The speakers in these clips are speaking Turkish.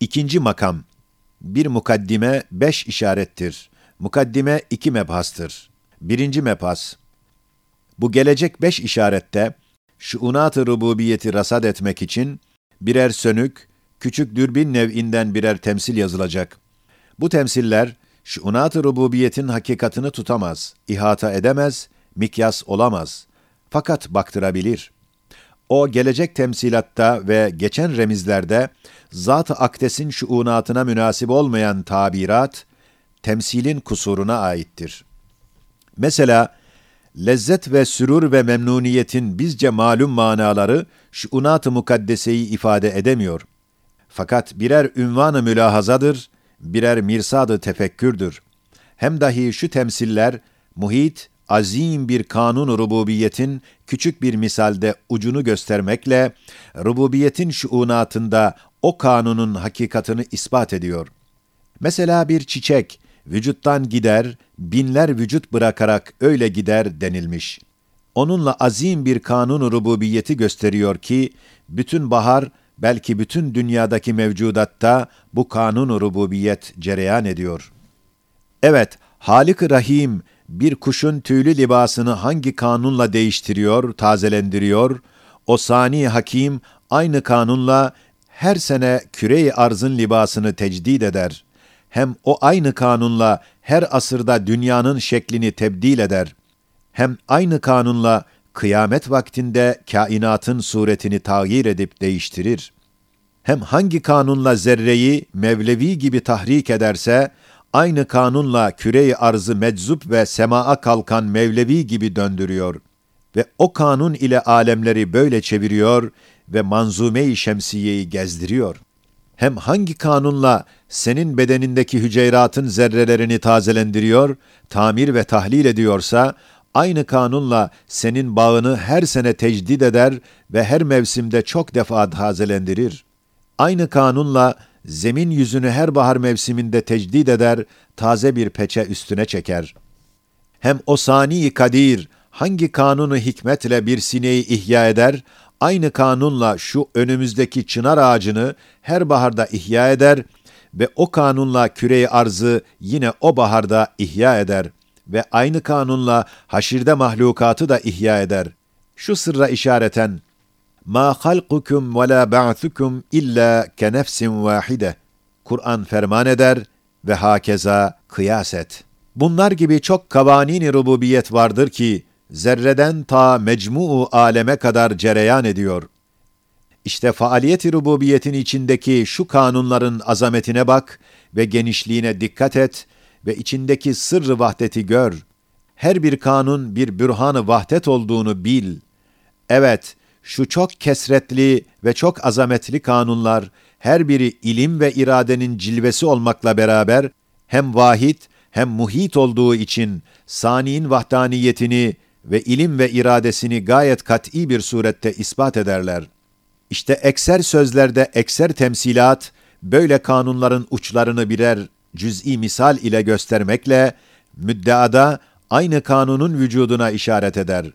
İkinci makam. Bir mukaddime beş işarettir. Mukaddime iki mebhastır. Birinci mebhas. Bu gelecek beş işarette, şuunat-ı rububiyeti rasat etmek için, birer sönük, küçük dürbün nev'inden birer temsil yazılacak. Bu temsiller, şuunat-ı rububiyetin hakikatını tutamaz, ihata edemez, mikyas olamaz. Fakat baktırabilir. O gelecek temsilatta ve geçen remizlerde, zat-ı akdesin şuunatına münasip olmayan tabirat, temsilin kusuruna aittir. Mesela, lezzet ve sürur ve memnuniyetin bizce malum manaları şuunat-ı mukaddeseyi ifade edemiyor. Fakat birer ünvan-ı mülahazadır, birer mirsad-ı tefekkürdür. Hem dahi şu temsiller, muhit, azim bir kanun rububiyetin küçük bir misalde ucunu göstermekle, rububiyetin şuunatında o kanunun hakikatını ispat ediyor. Mesela bir çiçek, vücuttan gider, binler vücut bırakarak öyle gider denilmiş. Onunla azim bir kanun rububiyeti gösteriyor ki, bütün bahar, belki bütün dünyadaki mevcudatta bu kanun rububiyet cereyan ediyor. Evet, Halik-i Rahim bir kuşun tüylü libasını hangi kanunla değiştiriyor, tazelendiriyor, o sani hakim aynı kanunla her sene küre-i arzın libasını tecdid eder. Hem o aynı kanunla her asırda dünyanın şeklini tebdil eder. Hem aynı kanunla kıyamet vaktinde kainatın suretini tağyir edip değiştirir. Hem hangi kanunla zerreyi mevlevi gibi tahrik ederse, aynı kanunla küre-i arzı meczup ve semaa kalkan mevlevi gibi döndürüyor ve o kanun ile alemleri böyle çeviriyor ve manzume-i şemsiyeyi gezdiriyor. Hem hangi kanunla senin bedenindeki hüceyratın zerrelerini tazelendiriyor, tamir ve tahlil ediyorsa, aynı kanunla senin bağını her sene tecdid eder ve her mevsimde çok defa tazelendirir. Aynı kanunla zemin yüzünü her bahar mevsiminde tecdid eder, taze bir peçe üstüne çeker. Hem o sani kadir hangi kanunu hikmetle bir sineyi ihya eder, aynı kanunla şu önümüzdeki çınar ağacını her baharda ihya eder ve o kanunla küreyi arzı yine o baharda ihya eder ve aynı kanunla haşirde mahlukatı da ihya eder. Şu sırra işareten Ma halkukum ve la ba'thukum illa ke vahide. Kur'an ferman eder ve hakeza kıyas et. Bunlar gibi çok kavanini rububiyet vardır ki zerreden ta mecmuu aleme kadar cereyan ediyor. İşte faaliyeti rububiyetin içindeki şu kanunların azametine bak ve genişliğine dikkat et ve içindeki sırrı vahdeti gör. Her bir kanun bir bürhanı vahdet olduğunu bil. Evet, şu çok kesretli ve çok azametli kanunlar, her biri ilim ve iradenin cilvesi olmakla beraber, hem vahid hem muhit olduğu için saniin vahdaniyetini ve ilim ve iradesini gayet kat'i bir surette ispat ederler. İşte ekser sözlerde ekser temsilat, böyle kanunların uçlarını birer cüz'i misal ile göstermekle, müddeada aynı kanunun vücuduna işaret eder.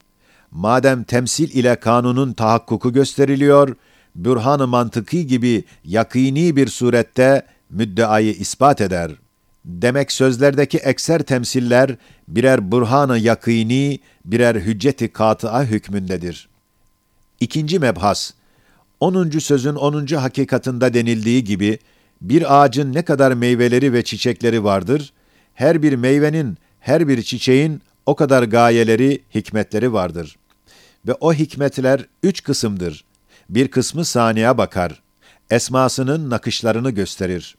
Madem temsil ile kanunun tahakkuku gösteriliyor, bürhan-ı mantıki gibi yakini bir surette müddeayı ispat eder. Demek sözlerdeki ekser temsiller birer burhan-ı yakini, birer hücceti katıa hükmündedir. İkinci mebhas, 10. sözün 10. hakikatında denildiği gibi, bir ağacın ne kadar meyveleri ve çiçekleri vardır, her bir meyvenin, her bir çiçeğin o kadar gayeleri, hikmetleri vardır. Ve o hikmetler üç kısımdır. Bir kısmı saniye bakar, esmasının nakışlarını gösterir.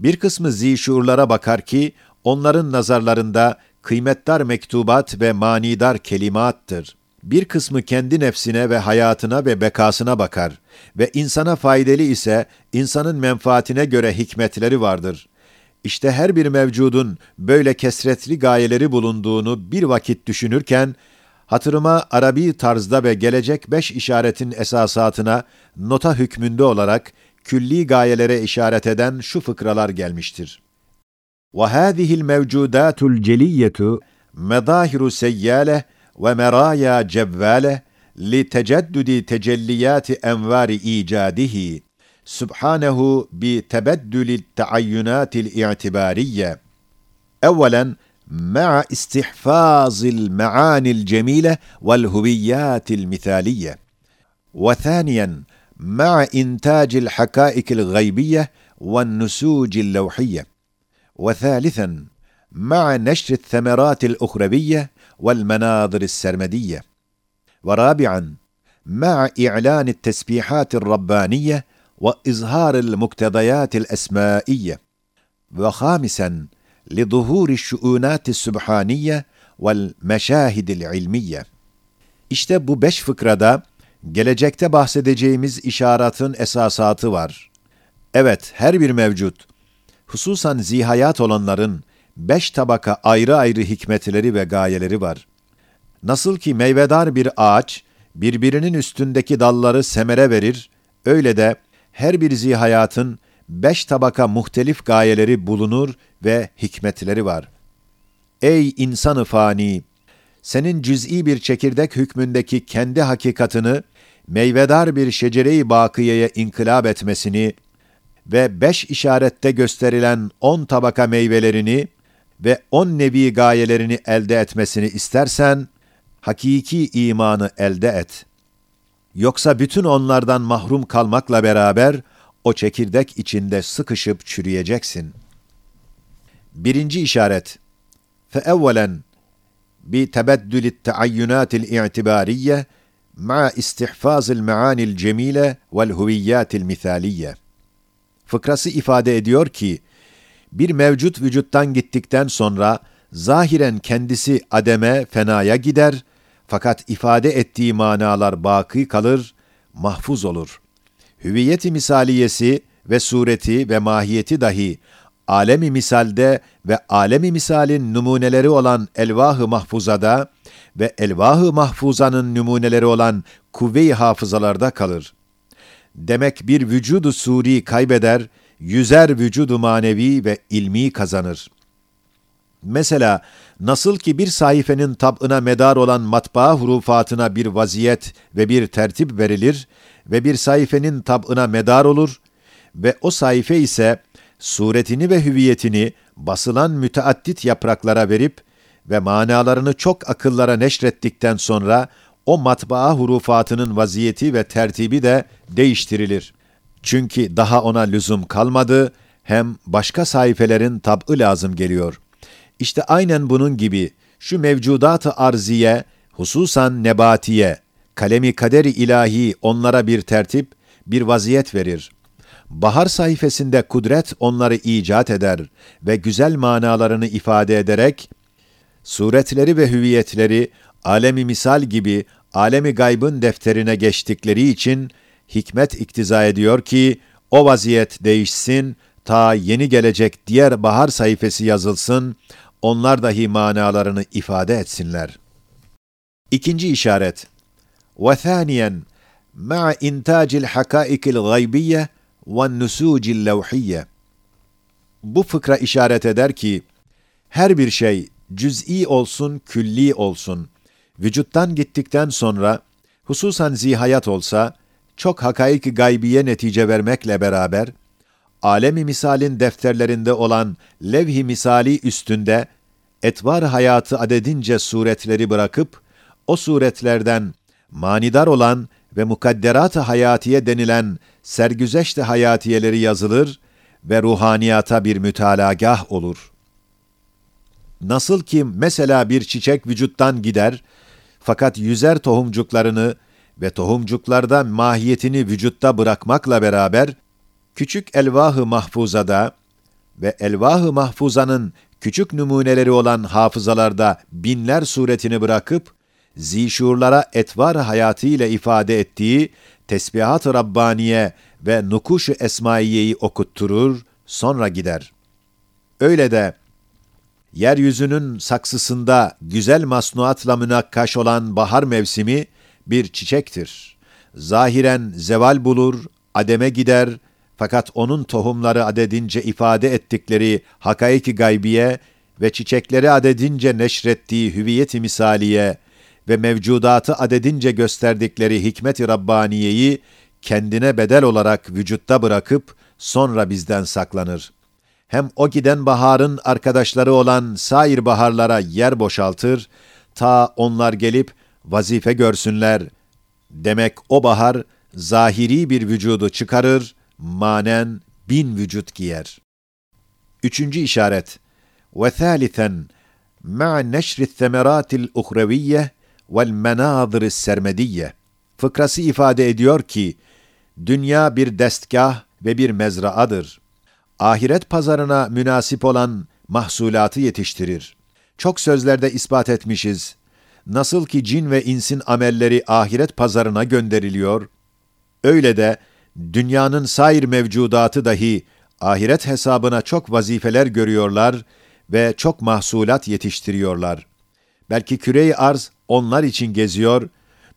Bir kısmı zişurlara bakar ki, onların nazarlarında kıymetdar mektubat ve manidar kelimattır. Bir kısmı kendi nefsine ve hayatına ve bekasına bakar ve insana faydalı ise insanın menfaatine göre hikmetleri vardır. İşte her bir mevcudun böyle kesretli gayeleri bulunduğunu bir vakit düşünürken, hatırıma Arabi tarzda ve gelecek beş işaretin esasatına nota hükmünde olarak külli gayelere işaret eden şu fıkralar gelmiştir. وَهَذِهِ الْمَوْجُودَاتُ الْجَلِيَّةُ مَظَاهِرُ سَيَّالَةِ وَمَرَايَا جَوَّالَةِ لِتَجَدُّدِ تَجَلِّيَاتِ اَنْوَارِ اِيجَادِهِ Subhanehu bi tebeddülü taayyunatil i'tibariye. Evvelen مع استحفاظ المعاني الجميلة والهويات المثالية. وثانيا مع إنتاج الحقائق الغيبية والنسوج اللوحية. وثالثا مع نشر الثمرات الاخرويه والمناظر السرمدية. ورابعا مع إعلان التسبيحات الربانية وإظهار المقتضيات الأسمائية. وخامسا لظهور الشؤونات السubhaniye vel meşahidil ilmiye. İşte bu beş fıkrada gelecekte bahsedeceğimiz işaratın esasatı var. Evet, her bir mevcut, hususan zihayat olanların beş tabaka ayrı ayrı hikmetleri ve gayeleri var. Nasıl ki meyvedar bir ağaç, birbirinin üstündeki dalları semere verir, öyle de her bir zihayatın beş tabaka muhtelif gayeleri bulunur ve hikmetleri var. Ey insanı fani! Senin cüz'i bir çekirdek hükmündeki kendi hakikatını, meyvedar bir şecere-i bakiyeye inkılap etmesini ve beş işarette gösterilen on tabaka meyvelerini ve on nevi gayelerini elde etmesini istersen, hakiki imanı elde et. Yoksa bütün onlardan mahrum kalmakla beraber, o çekirdek içinde sıkışıp çürüyeceksin. Birinci işaret. فَاَوَّلًا بِتَبَدُّلِ التَّعَيُّنَاتِ الْاِعْتِبَارِيَّةِ مع استحفاظ المعاني الجميلة والهويات المثالية. Fıkrası ifade ediyor ki, bir mevcut vücuttan gittikten sonra zahiren kendisi ademe, fenaya gider fakat ifade ettiği manalar baki kalır, mahfuz olur Hüviyeti misaliyesi ve sureti ve mahiyeti dahi alemi misalde ve alemi misalin numuneleri olan elvah-ı mahfuzada ve elvah-ı mahfuzanın numuneleri olan kuvve-i hafızalarda kalır. Demek bir vücudu suri kaybeder, yüzer vücudu manevi ve ilmi kazanır. Mesela nasıl ki bir sayfenin tab'ına medar olan matbaa hurufatına bir vaziyet ve bir tertip verilir ve bir sayfenin tab'ına medar olur ve o sayfe ise suretini ve hüviyetini basılan müteaddit yapraklara verip ve manalarını çok akıllara neşrettikten sonra o matbaa hurufatının vaziyeti ve tertibi de değiştirilir. Çünkü daha ona lüzum kalmadı, hem başka sayfelerin tab'ı lazım geliyor. İşte aynen bunun gibi şu mevcudat-ı arziye, hususan nebatiye, kalemi kaderi ilahi onlara bir tertip, bir vaziyet verir. Bahar sayfasında kudret onları icat eder ve güzel manalarını ifade ederek, suretleri ve hüviyetleri alemi misal gibi alemi gaybın defterine geçtikleri için hikmet iktiza ediyor ki o vaziyet değişsin, ta yeni gelecek diğer bahar sayfası yazılsın, onlar dahi manalarını ifade etsinler. İkinci işaret, وثانيا مع إنتاج الحقائق الغيبية والنسوج اللوحية Bu fıkra işaret eder ki, her bir şey cüz'i olsun, külli olsun, vücuttan gittikten sonra, hususan zihayat olsa, çok hakaik gaybiye netice vermekle beraber, alemi misalin defterlerinde olan levh-i misali üstünde, etvar hayatı adedince suretleri bırakıp, o suretlerden manidar olan ve mukadderat-ı hayatiye denilen sergüzeşt-i hayatiyeleri yazılır ve ruhaniyata bir mütalagah olur. Nasıl ki mesela bir çiçek vücuttan gider, fakat yüzer tohumcuklarını ve tohumcuklarda mahiyetini vücutta bırakmakla beraber, küçük elvah-ı mahfuzada ve elvah-ı mahfuzanın küçük numuneleri olan hafızalarda binler suretini bırakıp, zişurlara etvar hayatıyla ifade ettiği tesbihat-ı Rabbaniye ve nukuş-ı Esmaiye'yi okutturur, sonra gider. Öyle de yeryüzünün saksısında güzel masnuatla münakkaş olan bahar mevsimi bir çiçektir. Zahiren zeval bulur, ademe gider, fakat onun tohumları adedince ifade ettikleri hakaiki gaybiye ve çiçekleri adedince neşrettiği hüviyeti misaliye ve mevcudatı adedince gösterdikleri hikmet-i Rabbaniye'yi kendine bedel olarak vücutta bırakıp sonra bizden saklanır. Hem o giden baharın arkadaşları olan sair baharlara yer boşaltır, ta onlar gelip vazife görsünler. Demek o bahar zahiri bir vücudu çıkarır, manen bin vücut giyer. Üçüncü işaret. Ve thalithen, ma'a neşri themeratil uhreviye vel menazır sermediye. Fıkrası ifade ediyor ki, dünya bir destgah ve bir mezraadır. Ahiret pazarına münasip olan mahsulatı yetiştirir. Çok sözlerde ispat etmişiz. Nasıl ki cin ve insin amelleri ahiret pazarına gönderiliyor, öyle de dünyanın sair mevcudatı dahi ahiret hesabına çok vazifeler görüyorlar ve çok mahsulat yetiştiriyorlar. Belki küre arz onlar için geziyor,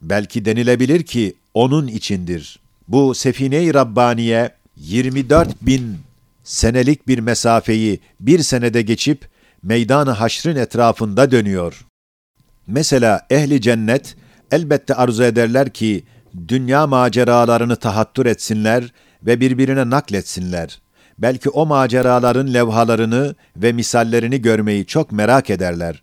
belki denilebilir ki onun içindir. Bu Sefine-i Rabbaniye 24 bin senelik bir mesafeyi bir senede geçip meydan-ı haşrın etrafında dönüyor. Mesela ehli cennet elbette arzu ederler ki dünya maceralarını tahattür etsinler ve birbirine nakletsinler. Belki o maceraların levhalarını ve misallerini görmeyi çok merak ederler.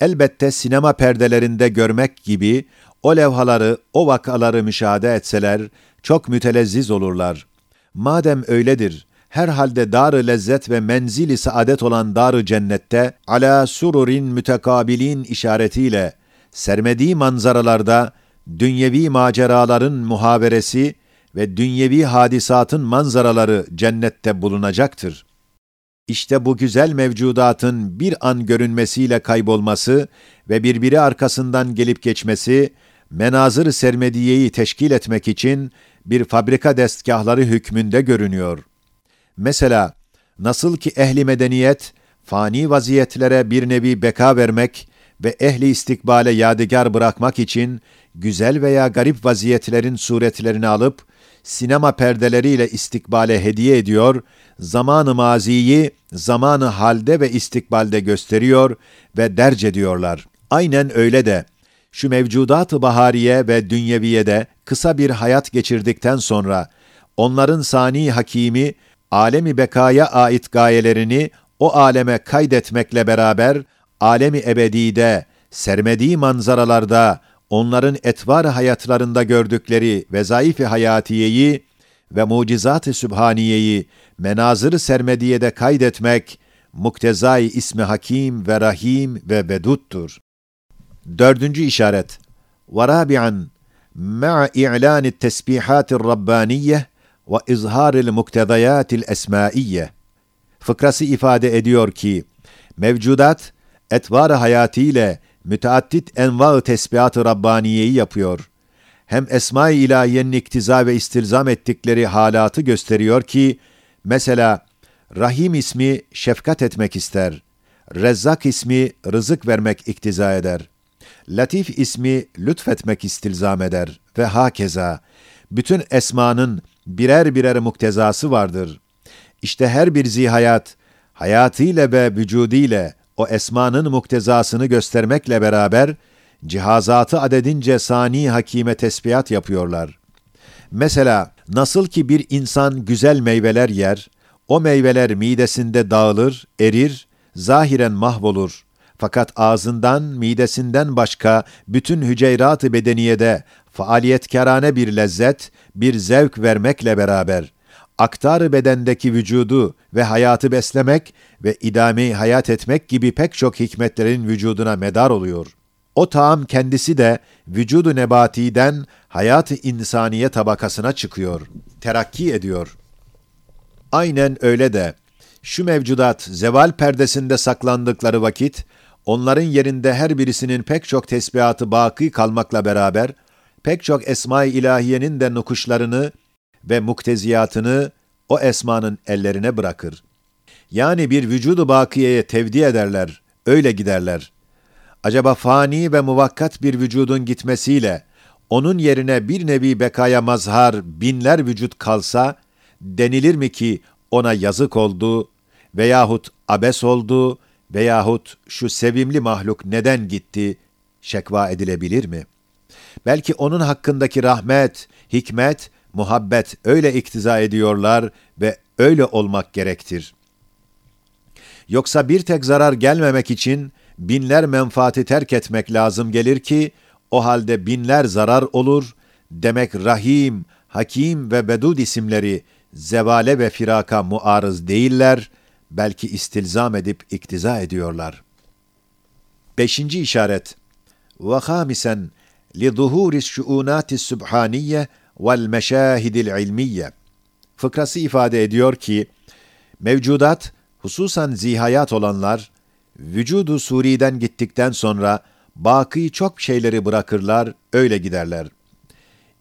Elbette sinema perdelerinde görmek gibi o levhaları, o vakaları müşahede etseler çok mütelezziz olurlar. Madem öyledir, herhalde dar-ı lezzet ve menzili saadet olan dar-ı cennette ala sururin mütekabilin işaretiyle sermediği manzaralarda dünyevi maceraların muhaberesi ve dünyevi hadisatın manzaraları cennette bulunacaktır. İşte bu güzel mevcudatın bir an görünmesiyle kaybolması ve birbiri arkasından gelip geçmesi, menazır sermediyeyi teşkil etmek için bir fabrika destgahları hükmünde görünüyor. Mesela nasıl ki ehli medeniyet, fani vaziyetlere bir nevi beka vermek ve ehli istikbale yadigar bırakmak için güzel veya garip vaziyetlerin suretlerini alıp sinema perdeleriyle istikbale hediye ediyor, zamanı maziyi zamanı halde ve istikbalde gösteriyor ve derc ediyorlar. Aynen öyle de şu mevcudat-ı bahariye ve dünyeviyede kısa bir hayat geçirdikten sonra onların sani hakimi alemi bekaya ait gayelerini o aleme kaydetmekle beraber alemi ebedide sermediği manzaralarda onların etvar hayatlarında gördükleri vezaifi hayatiyeyi ve mucizat-ı sübhaniyeyi menazır sermediyede kaydetmek muktezai ismi hakim ve rahim ve veduttur. Dördüncü işaret. وَرَابِعًا مَعَ إِعْلَانِ التَّسْبِيحَاتِ الرَّبَّانِيَّةِ وَاِظْهَارِ الْمُكْتَضَيَاتِ الْاَسْمَائِيَّةِ Fıkrası ifade ediyor ki, mevcudat, etvar-ı hayatiyle müteaddit enva-ı tesbihat-ı Rabbaniye'yi yapıyor. Hem Esma-i İlahiye'nin iktiza ve istilzam ettikleri halatı gösteriyor ki, mesela Rahim ismi şefkat etmek ister, Rezzak ismi rızık vermek iktiza eder, Latif ismi lütfetmek istilzam eder ve hakeza. Bütün esmanın birer birer muktezası vardır. İşte her bir zihayat, hayatıyla ve vücudiyle o esmanın muktezasını göstermekle beraber, cihazatı adedince sani hakime tesbihat yapıyorlar. Mesela nasıl ki bir insan güzel meyveler yer, o meyveler midesinde dağılır, erir, zahiren mahvolur. Fakat ağzından, midesinden başka bütün hüceyrat-ı bedeniyede faaliyetkarane bir lezzet, bir zevk vermekle beraber, aktar bedendeki vücudu ve hayatı beslemek ve idame hayat etmek gibi pek çok hikmetlerin vücuduna medar oluyor. O taam kendisi de vücudu nebatiden hayat-ı insaniye tabakasına çıkıyor, terakki ediyor. Aynen öyle de şu mevcudat zeval perdesinde saklandıkları vakit onların yerinde her birisinin pek çok tesbihatı baki kalmakla beraber pek çok esma-i ilahiyenin de nukuşlarını ve mukteziyatını o esmanın ellerine bırakır. Yani bir vücudu bakiyeye tevdi ederler, öyle giderler. Acaba fani ve muvakkat bir vücudun gitmesiyle onun yerine bir nevi bekaya mazhar binler vücut kalsa, denilir mi ki ona yazık oldu veyahut abes oldu veyahut şu sevimli mahluk neden gitti şekva edilebilir mi? Belki onun hakkındaki rahmet, hikmet muhabbet öyle iktiza ediyorlar ve öyle olmak gerektir. Yoksa bir tek zarar gelmemek için binler menfaati terk etmek lazım gelir ki, o halde binler zarar olur, demek Rahim, Hakim ve Bedud isimleri zevale ve firaka muarız değiller, belki istilzam edip iktiza ediyorlar. Beşinci işaret وَخَامِسًا لِظُهُورِ الشُّؤُونَاتِ vel meşahidil ilmiye fıkrası ifade ediyor ki mevcudat hususan zihayat olanlar vücudu suriden gittikten sonra baki çok şeyleri bırakırlar, öyle giderler.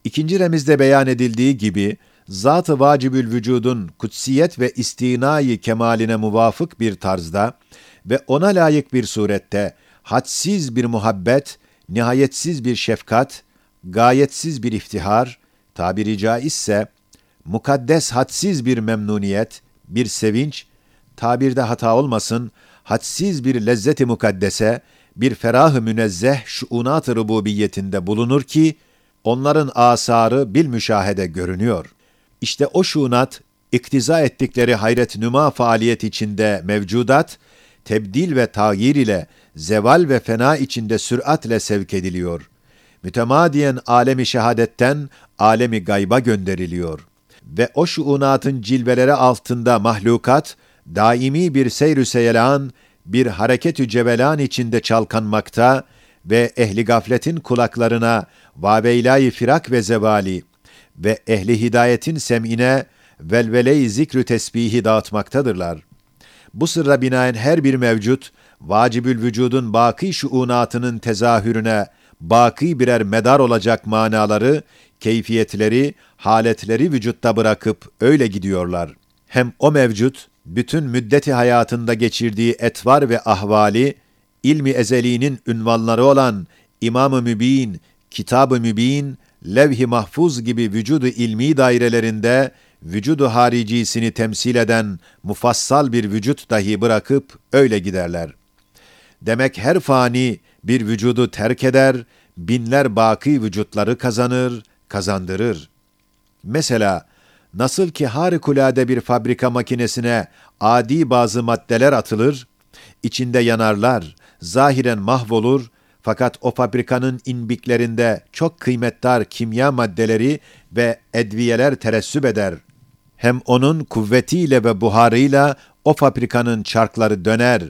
İkinci remizde beyan edildiği gibi, zat-ı vacibül vücudun kutsiyet ve istinayı kemaline muvafık bir tarzda ve ona layık bir surette hadsiz bir muhabbet, nihayetsiz bir şefkat, gayetsiz bir iftihar, tabiri caizse mukaddes hadsiz bir memnuniyet, bir sevinç, tabirde hata olmasın, hadsiz bir lezzeti mukaddese, bir ferah-ı münezzeh şuunat-ı rububiyetinde bulunur ki, onların asarı bil müşahede görünüyor. İşte o şuunat, iktiza ettikleri hayret nüma faaliyet içinde mevcudat, tebdil ve tağyir ile, zeval ve fena içinde süratle sevk ediliyor. Mütemadiyen alemi şehadetten alemi gayba gönderiliyor. Ve o şuunatın cilveleri altında mahlukat, daimi bir seyr-ü seyelan, bir hareket-ü cevelan içinde çalkanmakta ve ehli gafletin kulaklarına vaveylay firak ve zevali ve ehli hidayetin sem'ine velvele-i zikrü tesbihi dağıtmaktadırlar. Bu sırra binaen her bir mevcut, vacibül vücudun baki şuunatının tezahürüne baki birer medar olacak manaları, keyfiyetleri, haletleri vücutta bırakıp öyle gidiyorlar. Hem o mevcut, bütün müddeti hayatında geçirdiği etvar ve ahvali, ilmi ezeliğinin ünvanları olan İmam-ı Mübin, Kitab-ı Mübin, Levh-i Mahfuz gibi vücudu ilmi dairelerinde vücudu haricisini temsil eden mufassal bir vücut dahi bırakıp öyle giderler. Demek her fani bir vücudu terk eder, binler baki vücutları kazanır, kazandırır. Mesela nasıl ki harikulade bir fabrika makinesine adi bazı maddeler atılır, içinde yanarlar, zahiren mahvolur, fakat o fabrikanın inbiklerinde çok kıymetdar kimya maddeleri ve edviyeler teressüp eder. Hem onun kuvvetiyle ve buharıyla o fabrikanın çarkları döner.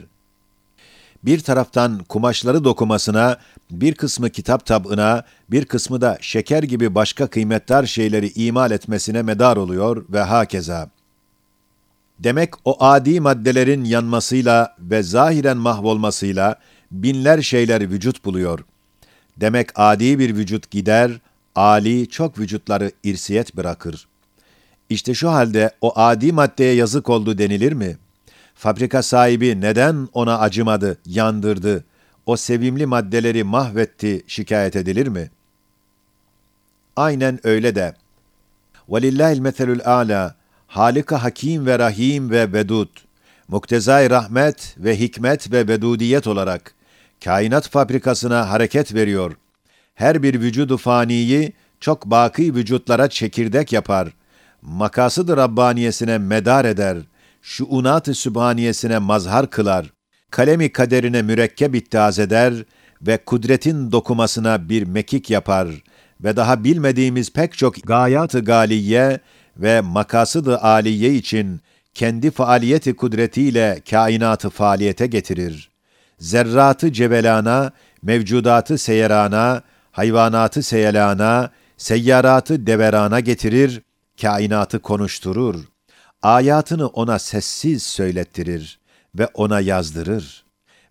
Bir taraftan kumaşları dokumasına, bir kısmı kitap tabına, bir kısmı da şeker gibi başka kıymetdar şeyleri imal etmesine medar oluyor ve hakeza. Demek o adi maddelerin yanmasıyla ve zahiren mahvolmasıyla binler şeyler vücut buluyor. Demek adi bir vücut gider, ali çok vücutları irsiyet bırakır. İşte şu halde o adi maddeye yazık oldu denilir mi? Fabrika sahibi neden ona acımadı, yandırdı, o sevimli maddeleri mahvetti şikayet edilir mi? Aynen öyle de. وَلِلَّهِ الْمَثَلُ الْعَالَى Halika Hakim ve Rahim ve Vedud, muktezai rahmet ve hikmet ve vedudiyet olarak kainat fabrikasına hareket veriyor. Her bir vücudu faniyi çok baki vücutlara çekirdek yapar. Makasıdır Rabbaniyesine medar eder. Şuunat-ı Sübhaniyesine mazhar kılar. Kalemi kaderine mürekkep ittihaz eder ve kudretin dokumasına bir mekik yapar ve daha bilmediğimiz pek çok gayat-ı galiye ve makasıd-ı aliye için kendi faaliyeti kudretiyle kainatı faaliyete getirir zerratı cebelana, mevcudatı seyerana, hayvanatı seyelana, seyyaratı deverana getirir, kainatı konuşturur. Ayatını ona sessiz söylettirir ve ona yazdırır.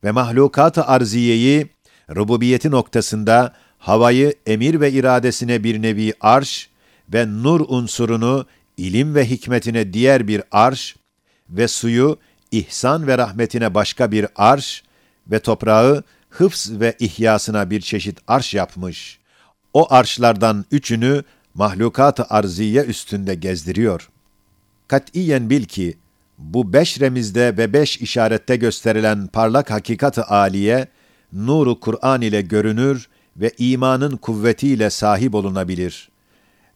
Ve mahlukat-ı arziyeyi, rububiyeti noktasında havayı emir ve iradesine bir nevi arş ve nur unsurunu ilim ve hikmetine diğer bir arş ve suyu ihsan ve rahmetine başka bir arş ve toprağı hıfz ve ihyasına bir çeşit arş yapmış. O arşlardan üçünü mahlukat-ı arziye üstünde gezdiriyor. Katiyen bil ki, bu beş remizde ve beş işarette gösterilen parlak hakikat-ı aliye, nuru Kur'an ile görünür ve imanın kuvvetiyle sahip olunabilir.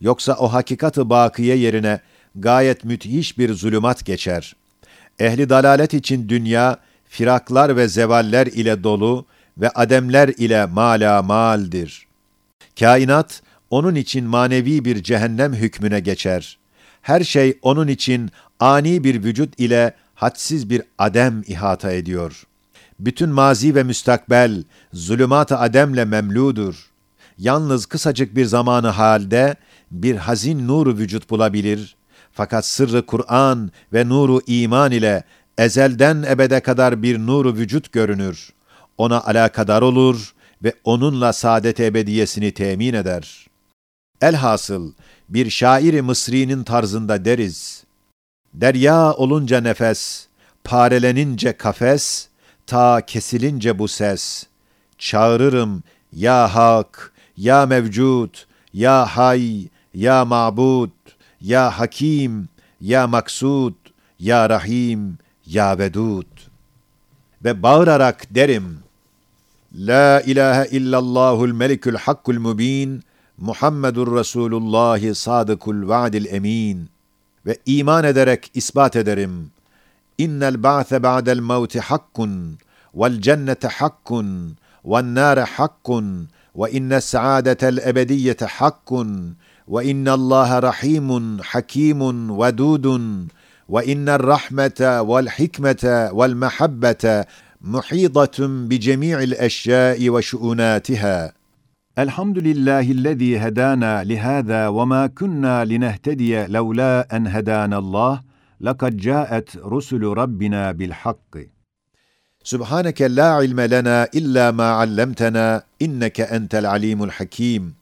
Yoksa o hakikatı bakiye yerine gayet müthiş bir zulümat geçer. Ehli dalalet için dünya, firaklar ve zevaller ile dolu ve ademler ile mala maldir. Kainat, onun için manevi bir cehennem hükmüne geçer. Her şey onun için ani bir vücut ile hadsiz bir adem ihata ediyor. Bütün mazi ve müstakbel zulümat-ı ademle memludur. Yalnız kısacık bir zamanı halde bir hazin nuru vücut bulabilir. Fakat sırrı Kur'an ve nuru iman ile ezelden ebede kadar bir nuru vücut görünür. Ona alakadar olur ve onunla saadet ebediyesini temin eder. Elhasıl bir şairi Mısri'nin tarzında deriz. Derya olunca nefes, parelenince kafes, ta kesilince bu ses. Çağırırım ya hak, ya mevcut, ya hay, ya ma'bud, ya hakim, ya maksud, ya rahim, ya vedud. Ve bağırarak derim, La ilahe illallahul melikül hakkul mubin, Muhammedur Resulullah sadıkul vaadil emin. Ve iman ederek ispat ederim. İnnel ba'se ba'del mevti hakkun, vel cennete hakkun, vel nâre hakkun, ve inne saadetel ebediyete hakkun, ve innallaha rahimun, hakimun, vedudun, ve inner rahmete vel hikmete vel mehabbete muhidatun bi cemi'il eşyai ve şuunatiha. الحمد لله الذي هدانا لهذا وما كنا لنهتدي لولا أن هدانا الله لقد جاءت رسل ربنا بالحق. سبحانك لا علم لنا إلا ما علمتنا إنك أنت العليم الحكيم.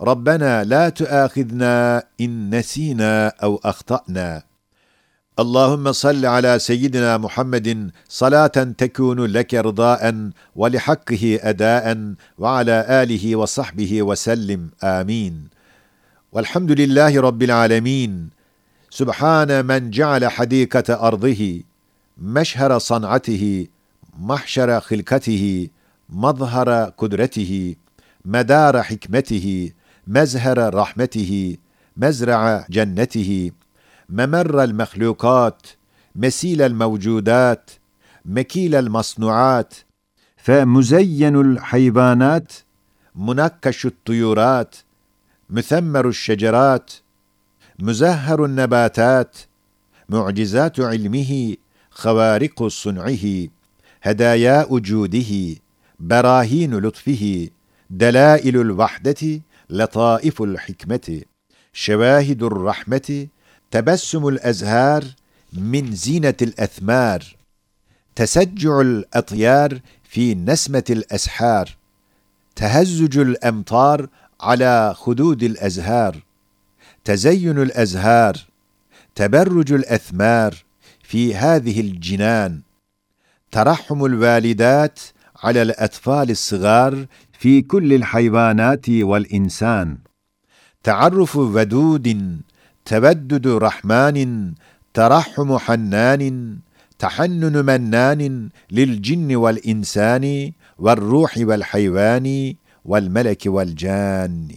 ربنا لا تؤاخذنا إن نسينا أو أخطأنا. اللهم صل على سيدنا محمد صلاة تكون لك رضاء ولحقه أداء وعلى آله وصحبه وسلم آمين. والحمد لله رب العالمين. سبحان من جعل حديقة أرضه مشهر صنعته محشر خلقته مظهر قدرته مدار حكمته مزهر رحمته مزرع جنته ممر المخلوقات مسيل الموجودات مكيل المصنوعات فمزين الحيوانات منكش الطيورات مثمر الشجرات مزهر النباتات معجزات علمه خوارق صنعه هدايا جوده براهين لطفه دلائل الوحدة لطائف الحكمة شواهد الرحمة تبسم الأزهار من زينة الأثمار تسجع الأطيار في نسمة الأسحار تهزج الأمطار على خدود الأزهار تزين الأزهار تبرج الأثمار في هذه الجنان ترحم الوالدات على الأطفال الصغار في كل الحيوانات والإنسان تعرف ودود تودد رحمن ترحم حنان تحنن منان للجن والإنسان والروح والحيوان والملك والجان.